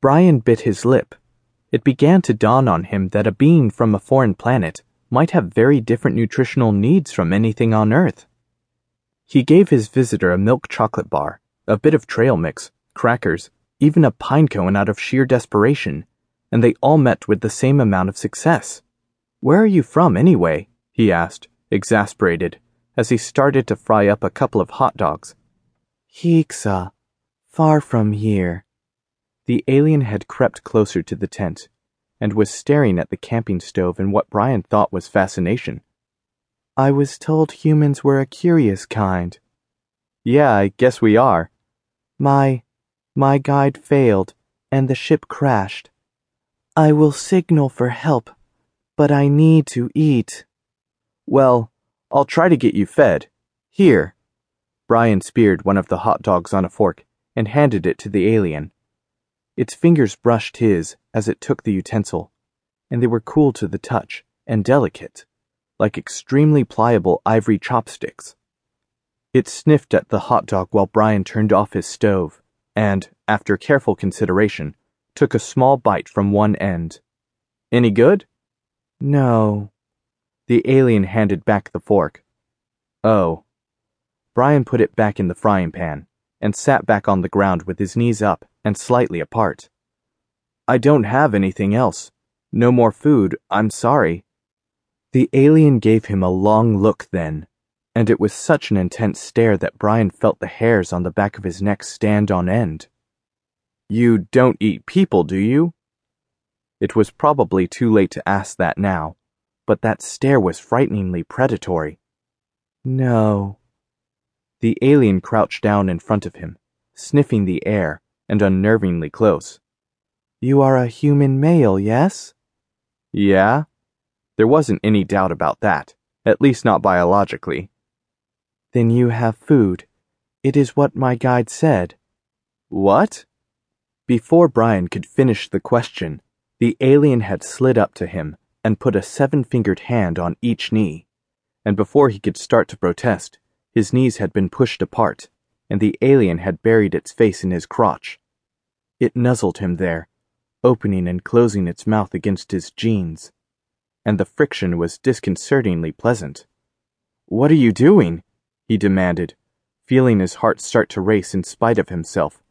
Brian bit his lip. It began to dawn on him that a being from a foreign planet might have very different nutritional needs from anything on Earth. He gave his visitor a milk chocolate bar, a bit of trail mix, crackers, even a pine cone out of sheer desperation, and they all met with the same amount of success. Where are you from, anyway? he asked, exasperated, as he started to fry up a couple of hot dogs. Heexa, far from here. The alien had crept closer to the tent and was staring at the camping stove in what Brian thought was fascination. I was told humans were a curious kind. Yeah, I guess we are. My, my guide failed, and the ship crashed. I will signal for help, but I need to eat. Well, I'll try to get you fed. Here. Brian speared one of the hot dogs on a fork and handed it to the alien. Its fingers brushed his as it took the utensil, and they were cool to the touch and delicate, like extremely pliable ivory chopsticks. It sniffed at the hot dog while Brian turned off his stove and, after careful consideration, took a small bite from one end. Any good? No. The alien handed back the fork. Oh. Brian put it back in the frying pan and sat back on the ground with his knees up and slightly apart. I don't have anything else. No more food, I'm sorry. The alien gave him a long look then, and it was such an intense stare that Brian felt the hairs on the back of his neck stand on end. You don't eat people, do you? It was probably too late to ask that now, but that stare was frighteningly predatory. No. The alien crouched down in front of him, sniffing the air and unnervingly close. You are a human male, yes? Yeah? There wasn't any doubt about that, at least not biologically. Then you have food. It is what my guide said. What? Before Brian could finish the question, the alien had slid up to him and put a seven fingered hand on each knee, and before he could start to protest, his knees had been pushed apart, and the alien had buried its face in his crotch. It nuzzled him there, opening and closing its mouth against his jeans, and the friction was disconcertingly pleasant. What are you doing? he demanded, feeling his heart start to race in spite of himself.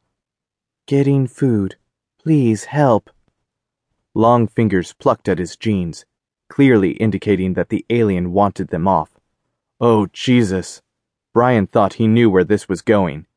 Getting food. Please help. Long fingers plucked at his jeans, clearly indicating that the alien wanted them off. Oh, Jesus! Brian thought he knew where this was going.